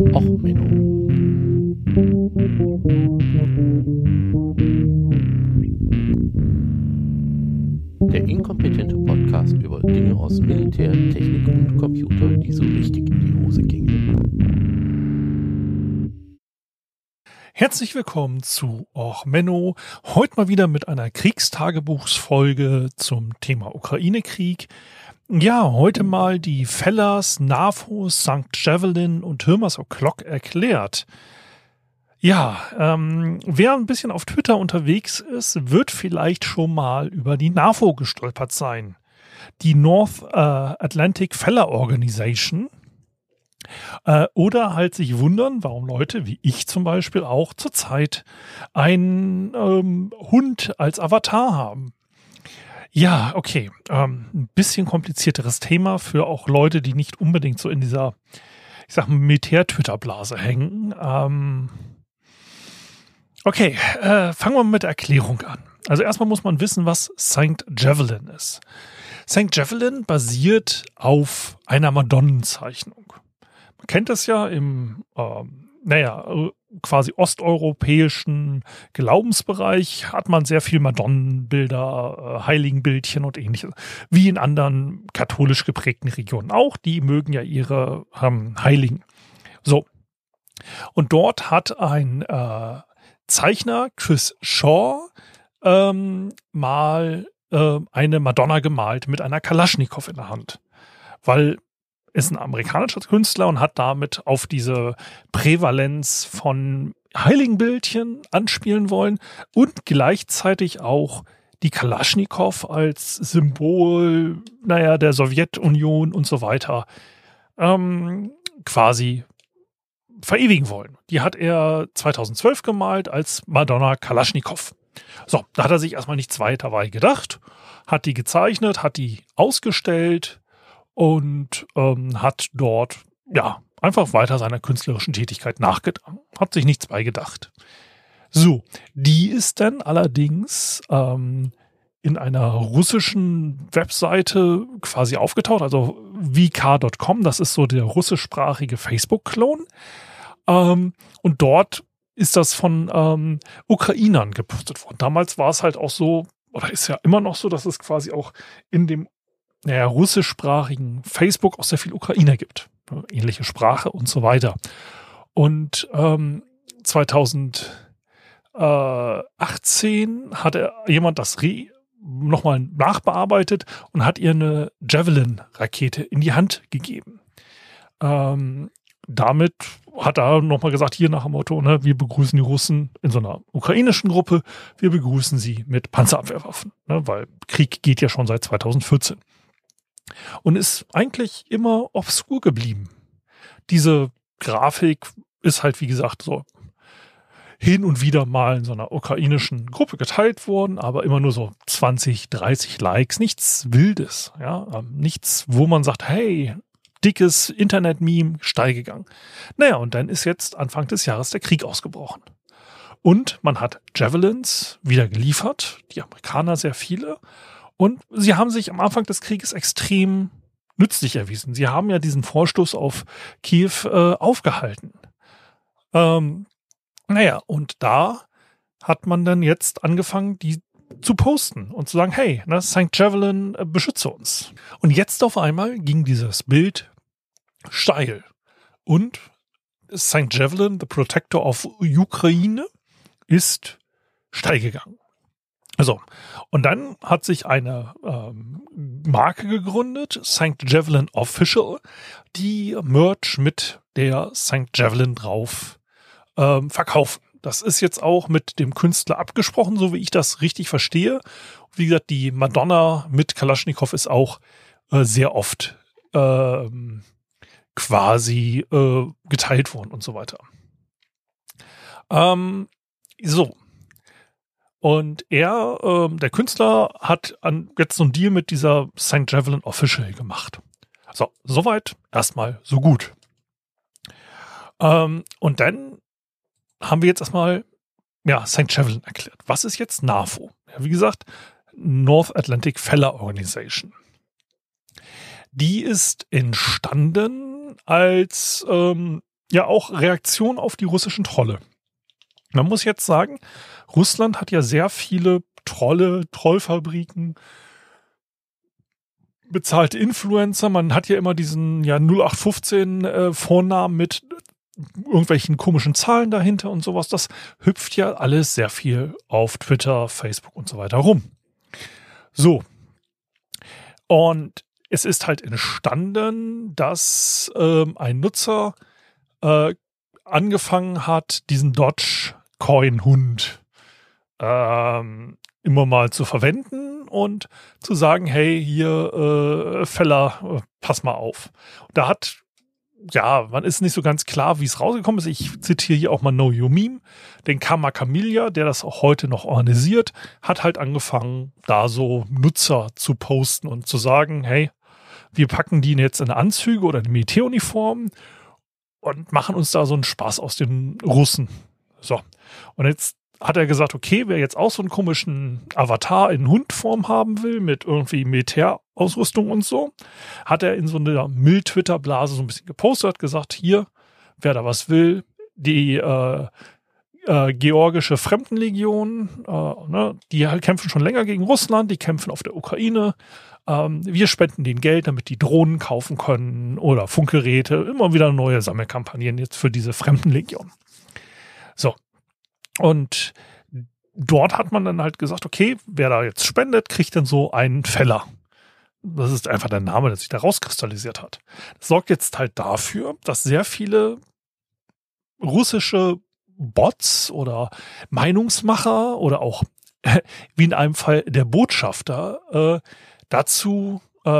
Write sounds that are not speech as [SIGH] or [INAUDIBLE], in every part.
Och, Menno. Der inkompetente Podcast über Dinge aus Militär, Technik und Computer, die so richtig in die Hose gingen. Herzlich willkommen zu Och Menno. Heute mal wieder mit einer Kriegstagebuchsfolge zum Thema Ukraine-Krieg. Ja, heute mal die Fellers, NAVO, St. Javelin und Hirmers O'Clock erklärt. Ja, ähm, wer ein bisschen auf Twitter unterwegs ist, wird vielleicht schon mal über die NAVO gestolpert sein. Die North äh, Atlantic Feller Organization. Äh, oder halt sich wundern, warum Leute wie ich zum Beispiel auch zurzeit einen ähm, Hund als Avatar haben. Ja, okay. Ähm, ein bisschen komplizierteres Thema für auch Leute, die nicht unbedingt so in dieser, ich sag mal, Militär-Twitter-Blase hängen. Ähm, okay, äh, fangen wir mit der Erklärung an. Also erstmal muss man wissen, was St. Javelin ist. St. Javelin basiert auf einer Madonnenzeichnung. Man kennt das ja im, ähm, naja, quasi osteuropäischen Glaubensbereich hat man sehr viel Madonnenbilder, äh, Heiligenbildchen und ähnliches. Wie in anderen katholisch geprägten Regionen auch. Die mögen ja ihre ähm, Heiligen. So. Und dort hat ein äh, Zeichner, Chris Shaw, ähm, mal äh, eine Madonna gemalt mit einer Kalaschnikow in der Hand. Weil ist ein amerikanischer Künstler und hat damit auf diese Prävalenz von Heiligenbildchen anspielen wollen und gleichzeitig auch die Kalaschnikow als Symbol, naja, der Sowjetunion und so weiter ähm, quasi verewigen wollen. Die hat er 2012 gemalt als Madonna Kalaschnikow. So, da hat er sich erstmal nichts weiter bei gedacht, hat die gezeichnet, hat die ausgestellt, und ähm, hat dort ja einfach weiter seiner künstlerischen Tätigkeit nachgedacht, hat sich nichts beigedacht. So, die ist dann allerdings ähm, in einer russischen Webseite quasi aufgetaucht, also vk.com, das ist so der russischsprachige Facebook-Klon. Ähm, und dort ist das von ähm, Ukrainern gepostet worden. Damals war es halt auch so, oder ist ja immer noch so, dass es quasi auch in dem naja, russischsprachigen Facebook auch sehr viel Ukrainer gibt. Ähnliche Sprache und so weiter. Und ähm, 2018 hat er jemand das Re nochmal nachbearbeitet und hat ihr eine Javelin-Rakete in die Hand gegeben. Ähm, damit hat er nochmal gesagt, hier nach dem Motto, ne, wir begrüßen die Russen in so einer ukrainischen Gruppe, wir begrüßen sie mit Panzerabwehrwaffen, ne, weil Krieg geht ja schon seit 2014 und ist eigentlich immer obskur geblieben. Diese Grafik ist halt, wie gesagt, so hin und wieder mal in so einer ukrainischen Gruppe geteilt worden, aber immer nur so 20, 30 Likes, nichts Wildes, ja, ähm, nichts, wo man sagt, hey, dickes Internet-Meme, steil gegangen. Naja, und dann ist jetzt Anfang des Jahres der Krieg ausgebrochen. Und man hat Javelins wieder geliefert, die Amerikaner sehr viele. Und sie haben sich am Anfang des Krieges extrem nützlich erwiesen. Sie haben ja diesen Vorstoß auf Kiew äh, aufgehalten. Ähm, naja, und da hat man dann jetzt angefangen, die zu posten und zu sagen, hey, ne, St. Javelin äh, beschütze uns. Und jetzt auf einmal ging dieses Bild steil. Und St. Javelin, the Protector of Ukraine, ist steil gegangen. So, und dann hat sich eine ähm, Marke gegründet, St. Javelin Official, die Merch mit der St. Javelin drauf ähm, verkaufen. Das ist jetzt auch mit dem Künstler abgesprochen, so wie ich das richtig verstehe. Wie gesagt, die Madonna mit Kalaschnikow ist auch äh, sehr oft äh, quasi äh, geteilt worden und so weiter. Ähm, so, und er, ähm, der Künstler, hat an, jetzt so einen Deal mit dieser St. Javelin Official gemacht. So, soweit erstmal so gut. Ähm, und dann haben wir jetzt erstmal ja, St. Javelin erklärt. Was ist jetzt NAFO? Ja, wie gesagt, North Atlantic Feller Organization. Die ist entstanden als ähm, ja auch Reaktion auf die russischen Trolle. Man muss jetzt sagen, Russland hat ja sehr viele Trolle, Trollfabriken, bezahlte Influencer. Man hat ja immer diesen ja 0815 äh, Vornamen mit irgendwelchen komischen Zahlen dahinter und sowas. Das hüpft ja alles sehr viel auf Twitter, Facebook und so weiter rum. So. Und es ist halt entstanden, dass ähm, ein Nutzer äh, angefangen hat, diesen Dogecoin-Hund ähm, immer mal zu verwenden und zu sagen, hey, hier, äh, Feller, äh, pass mal auf. Da hat ja, man ist nicht so ganz klar, wie es rausgekommen ist. Ich zitiere hier auch mal Your Meme. Den Kama Camilla, der das auch heute noch organisiert, hat halt angefangen, da so Nutzer zu posten und zu sagen, hey, wir packen die jetzt in Anzüge oder in Militäruniformen und machen uns da so einen Spaß aus den Russen. So. Und jetzt hat er gesagt, okay, wer jetzt auch so einen komischen Avatar in Hundform haben will, mit irgendwie Militärausrüstung und so, hat er in so einer Mill-Twitter-Blase so ein bisschen gepostet, hat gesagt, hier, wer da was will, die äh, äh, georgische Fremdenlegion, äh, ne, die kämpfen schon länger gegen Russland, die kämpfen auf der Ukraine. Ähm, wir spenden denen Geld, damit die Drohnen kaufen können oder Funkgeräte. Immer wieder neue Sammelkampagnen jetzt für diese Fremdenlegion. Und dort hat man dann halt gesagt, okay, wer da jetzt spendet, kriegt dann so einen Feller. Das ist einfach der Name, der sich da rauskristallisiert hat. Das sorgt jetzt halt dafür, dass sehr viele russische Bots oder Meinungsmacher oder auch, [LAUGHS] wie in einem Fall der Botschafter, äh, dazu äh,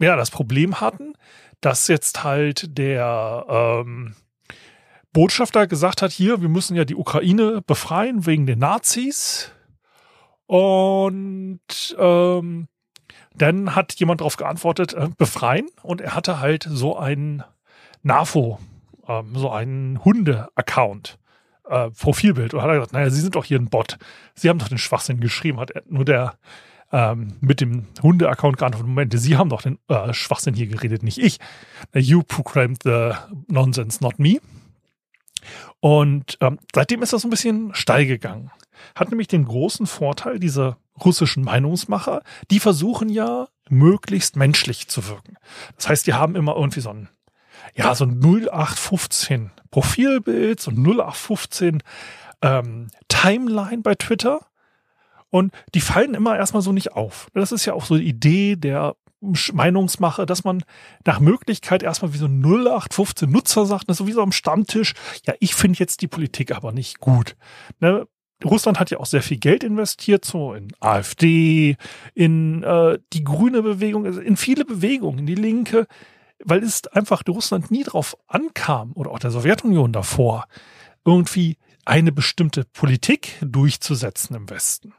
ja das Problem hatten, dass jetzt halt der ähm, Botschafter gesagt hat, hier, wir müssen ja die Ukraine befreien wegen den Nazis. Und ähm, dann hat jemand darauf geantwortet, äh, befreien. Und er hatte halt so einen NAFO, ähm, so einen Hunde-Account. Äh, Profilbild und hat er gesagt, naja, Sie sind doch hier ein Bot. Sie haben doch den Schwachsinn geschrieben, hat nur der ähm, mit dem Hunde-Account geantwortet, Moment, Sie haben doch den äh, Schwachsinn hier geredet, nicht ich. You proclaimed the nonsense, not me. Und ähm, seitdem ist das so ein bisschen steil gegangen. Hat nämlich den großen Vorteil, diese russischen Meinungsmacher, die versuchen ja möglichst menschlich zu wirken. Das heißt, die haben immer irgendwie so ein, ja, so ein 0815 Profilbild, so ein 0815 ähm, Timeline bei Twitter. Und die fallen immer erstmal so nicht auf. Das ist ja auch so die Idee der Meinungsmache, dass man nach Möglichkeit erstmal wie so 0815 Nutzer sagt, ne, so wie so am Stammtisch, ja, ich finde jetzt die Politik aber nicht gut. Ne? Russland hat ja auch sehr viel Geld investiert, so in AfD, in äh, die grüne Bewegung, also in viele Bewegungen, in die Linke, weil es einfach Russland nie drauf ankam, oder auch der Sowjetunion davor, irgendwie eine bestimmte Politik durchzusetzen im Westen.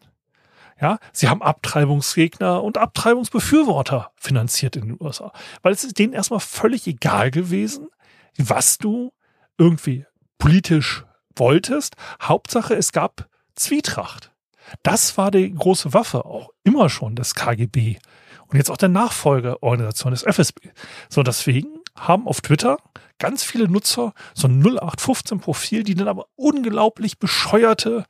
Ja, sie haben Abtreibungsgegner und Abtreibungsbefürworter finanziert in den USA, weil es ist denen erstmal völlig egal gewesen, was du irgendwie politisch wolltest. Hauptsache, es gab Zwietracht. Das war die große Waffe auch immer schon des KGB und jetzt auch der Nachfolgeorganisation des FSB. So deswegen haben auf Twitter ganz viele Nutzer so ein 0815 Profil, die dann aber unglaublich bescheuerte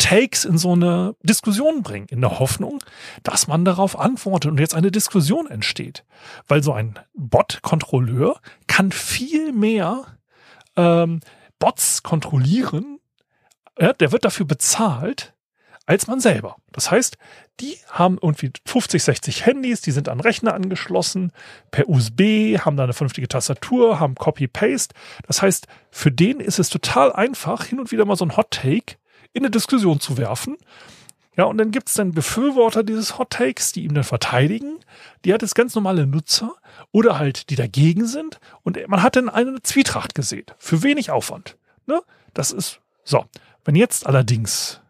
Takes in so eine Diskussion bringen, in der Hoffnung, dass man darauf antwortet und jetzt eine Diskussion entsteht. Weil so ein Bot-Kontrolleur kann viel mehr ähm, Bots kontrollieren, ja, der wird dafür bezahlt, als man selber. Das heißt, die haben irgendwie 50, 60 Handys, die sind an Rechner angeschlossen, per USB, haben da eine vernünftige Tastatur, haben Copy-Paste. Das heißt, für den ist es total einfach, hin und wieder mal so ein Hot-Take in eine Diskussion zu werfen. Ja, und dann gibt es dann Befürworter dieses Hot Takes, die ihm dann verteidigen. Die hat es ganz normale Nutzer oder halt, die dagegen sind. Und man hat dann eine Zwietracht gesehen. Für wenig Aufwand. Ne? Das ist so. Wenn jetzt allerdings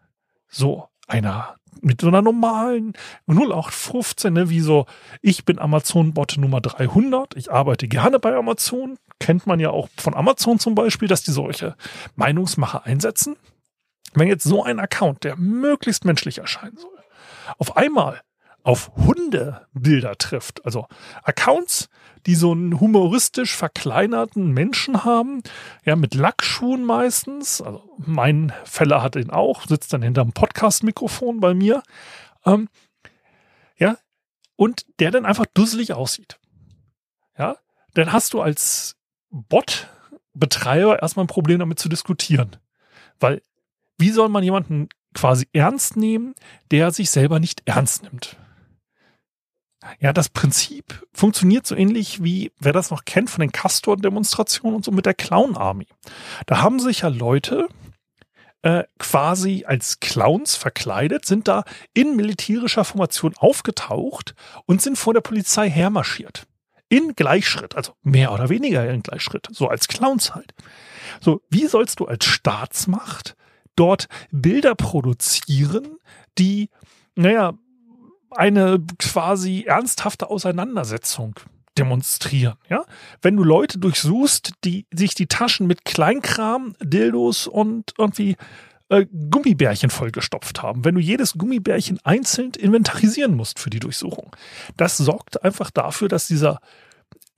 so einer mit so einer normalen 0815, ne, wie so, ich bin Amazon-Bot Nummer 300, ich arbeite gerne bei Amazon, kennt man ja auch von Amazon zum Beispiel, dass die solche Meinungsmacher einsetzen. Wenn jetzt so ein Account, der möglichst menschlich erscheinen soll, auf einmal auf Hundebilder trifft, also Accounts, die so einen humoristisch verkleinerten Menschen haben, ja, mit Lackschuhen meistens. Also mein Feller hat ihn auch, sitzt dann hinterm Podcast-Mikrofon bei mir. Ähm, ja, und der dann einfach dusselig aussieht. Ja, dann hast du als Bot-Betreiber erstmal ein Problem damit zu diskutieren. Weil, wie soll man jemanden quasi ernst nehmen, der sich selber nicht ernst nimmt? Ja, das Prinzip funktioniert so ähnlich wie, wer das noch kennt von den Castor-Demonstrationen und so mit der Clown-Army. Da haben sich ja Leute äh, quasi als Clowns verkleidet, sind da in militärischer Formation aufgetaucht und sind vor der Polizei hermarschiert. In Gleichschritt, also mehr oder weniger in Gleichschritt, so als Clowns halt. So, wie sollst du als Staatsmacht dort Bilder produzieren, die, naja, eine quasi ernsthafte Auseinandersetzung demonstrieren, ja? Wenn du Leute durchsuchst, die sich die Taschen mit Kleinkram, Dildos und irgendwie äh, Gummibärchen vollgestopft haben, wenn du jedes Gummibärchen einzeln inventarisieren musst für die Durchsuchung. Das sorgt einfach dafür, dass dieser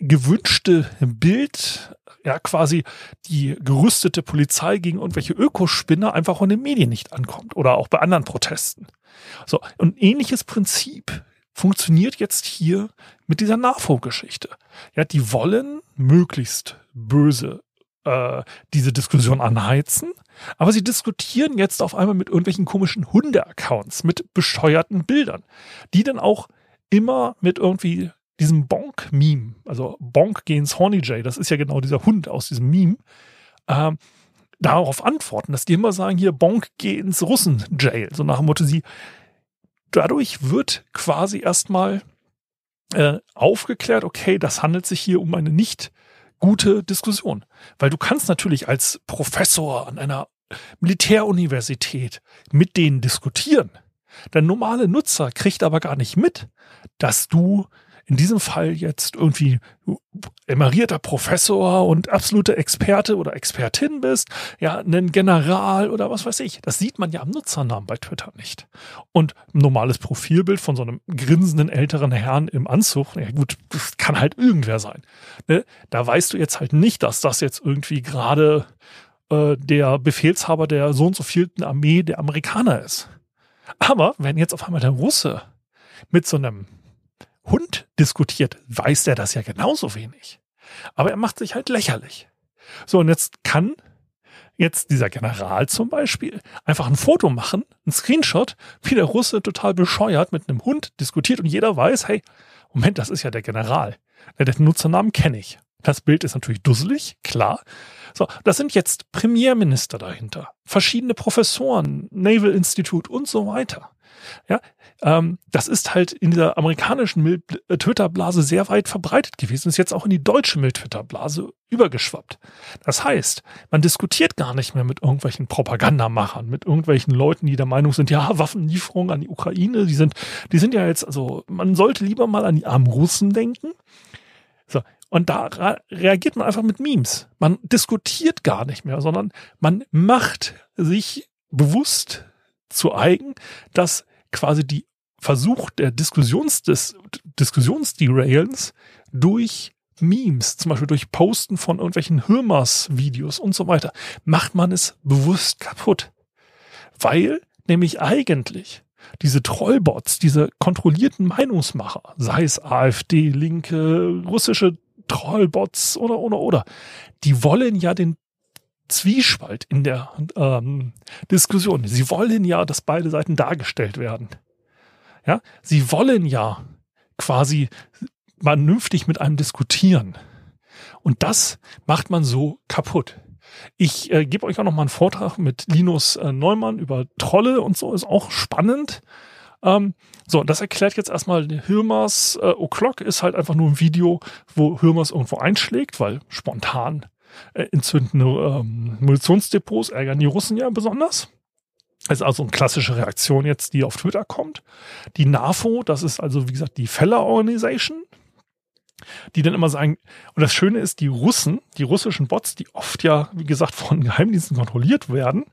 gewünschte Bild, ja quasi die gerüstete Polizei gegen irgendwelche Ökospinner einfach von den Medien nicht ankommt oder auch bei anderen Protesten. So, und ähnliches Prinzip funktioniert jetzt hier mit dieser NAFO-Geschichte. Ja, die wollen möglichst böse äh, diese Diskussion anheizen, aber sie diskutieren jetzt auf einmal mit irgendwelchen komischen Hunde-Accounts, mit bescheuerten Bildern, die dann auch immer mit irgendwie diesem Bonk-Meme, also Bonk gens Horny Jay, das ist ja genau dieser Hund aus diesem Meme, äh, darauf antworten, dass die immer sagen, hier Bonk geh ins Russen-Jail. So nach dem Motto, sie, dadurch wird quasi erstmal äh, aufgeklärt, okay, das handelt sich hier um eine nicht gute Diskussion. Weil du kannst natürlich als Professor an einer Militäruniversität mit denen diskutieren. Der normale Nutzer kriegt aber gar nicht mit, dass du in diesem Fall jetzt irgendwie emerierter Professor und absoluter Experte oder Expertin bist, ja, ein General oder was weiß ich. Das sieht man ja am Nutzernamen bei Twitter nicht. Und ein normales Profilbild von so einem grinsenden älteren Herrn im Anzug, ja gut, das kann halt irgendwer sein. Ne? Da weißt du jetzt halt nicht, dass das jetzt irgendwie gerade äh, der Befehlshaber der so und so vielten Armee der Amerikaner ist. Aber wenn jetzt auf einmal der Russe mit so einem Hund diskutiert, weiß er das ja genauso wenig. Aber er macht sich halt lächerlich. So, und jetzt kann jetzt dieser General zum Beispiel einfach ein Foto machen, ein Screenshot, wie der Russe total bescheuert mit einem Hund diskutiert und jeder weiß, hey, Moment, das ist ja der General. Den Nutzernamen kenne ich. Das Bild ist natürlich dusselig, klar. So, das sind jetzt Premierminister dahinter, verschiedene Professoren, Naval Institute und so weiter. Ja, ähm, das ist halt in dieser amerikanischen äh, Twitter-Blase sehr weit verbreitet gewesen, ist jetzt auch in die deutsche Twitter-Blase übergeschwappt. Das heißt, man diskutiert gar nicht mehr mit irgendwelchen Propagandamachern, mit irgendwelchen Leuten, die der Meinung sind, ja, Waffenlieferungen an die Ukraine, die sind, die sind ja jetzt, also man sollte lieber mal an die armen Russen denken. So, und da reagiert man einfach mit Memes. Man diskutiert gar nicht mehr, sondern man macht sich bewusst zu eigen, dass quasi die Versuch der Diskussions des Diskussionsderailens durch Memes, zum Beispiel durch Posten von irgendwelchen Hirmers-Videos und so weiter, macht man es bewusst kaputt. Weil nämlich eigentlich diese Trollbots, diese kontrollierten Meinungsmacher, sei es AfD, Linke, russische Trollbots oder oder oder, die wollen ja den Zwiespalt in der ähm, Diskussion. Sie wollen ja, dass beide Seiten dargestellt werden. Ja, sie wollen ja quasi vernünftig mit einem diskutieren. Und das macht man so kaputt. Ich äh, gebe euch auch noch mal einen Vortrag mit Linus äh, Neumann über Trolle und so, ist auch spannend. Ähm, so, das erklärt jetzt erstmal Hirmers äh, O'Clock ist halt einfach nur ein Video, wo Hirmers irgendwo einschlägt, weil spontan äh, entzündende ähm, Munitionsdepots ärgern die Russen ja besonders. Das ist also eine klassische Reaktion jetzt, die auf Twitter kommt. Die NAFO, das ist also, wie gesagt, die Feller Organization. die dann immer sagen, und das Schöne ist, die Russen, die russischen Bots, die oft ja, wie gesagt, von Geheimdiensten kontrolliert werden,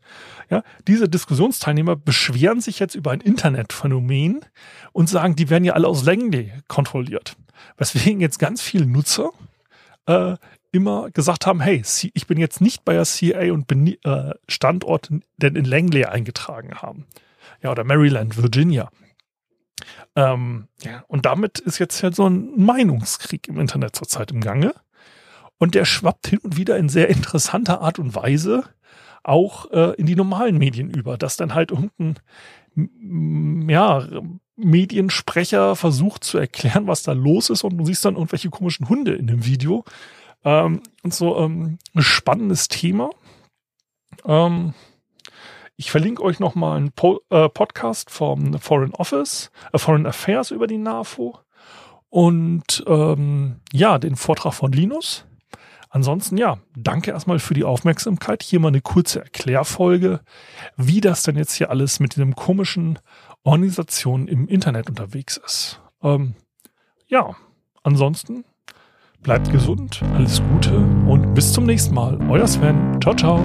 ja, diese Diskussionsteilnehmer beschweren sich jetzt über ein Internetphänomen und sagen, die werden ja alle aus Langley kontrolliert. Weswegen jetzt ganz viele Nutzer äh, immer gesagt haben, hey, ich bin jetzt nicht bei der CIA und bin äh, Standort denn in Langley eingetragen haben. Ja, oder Maryland, Virginia. Ähm, ja, und damit ist jetzt halt so ein Meinungskrieg im Internet zurzeit im Gange. Und der schwappt hin und wieder in sehr interessanter Art und Weise auch äh, in die normalen Medien über, dass dann halt irgendein ja, Mediensprecher versucht zu erklären, was da los ist und du siehst dann irgendwelche komischen Hunde in dem Video. Ähm, und so ähm, ein spannendes Thema. Ähm, ich verlinke euch nochmal einen po äh, Podcast vom Foreign Office, äh, Foreign Affairs über die NAFO und ähm, ja, den Vortrag von Linus. Ansonsten ja, danke erstmal für die Aufmerksamkeit. Hier mal eine kurze Erklärfolge, wie das denn jetzt hier alles mit diesem komischen Organisation im Internet unterwegs ist. Ähm, ja, ansonsten bleibt gesund, alles Gute und bis zum nächsten Mal. Euer Sven. Ciao, ciao.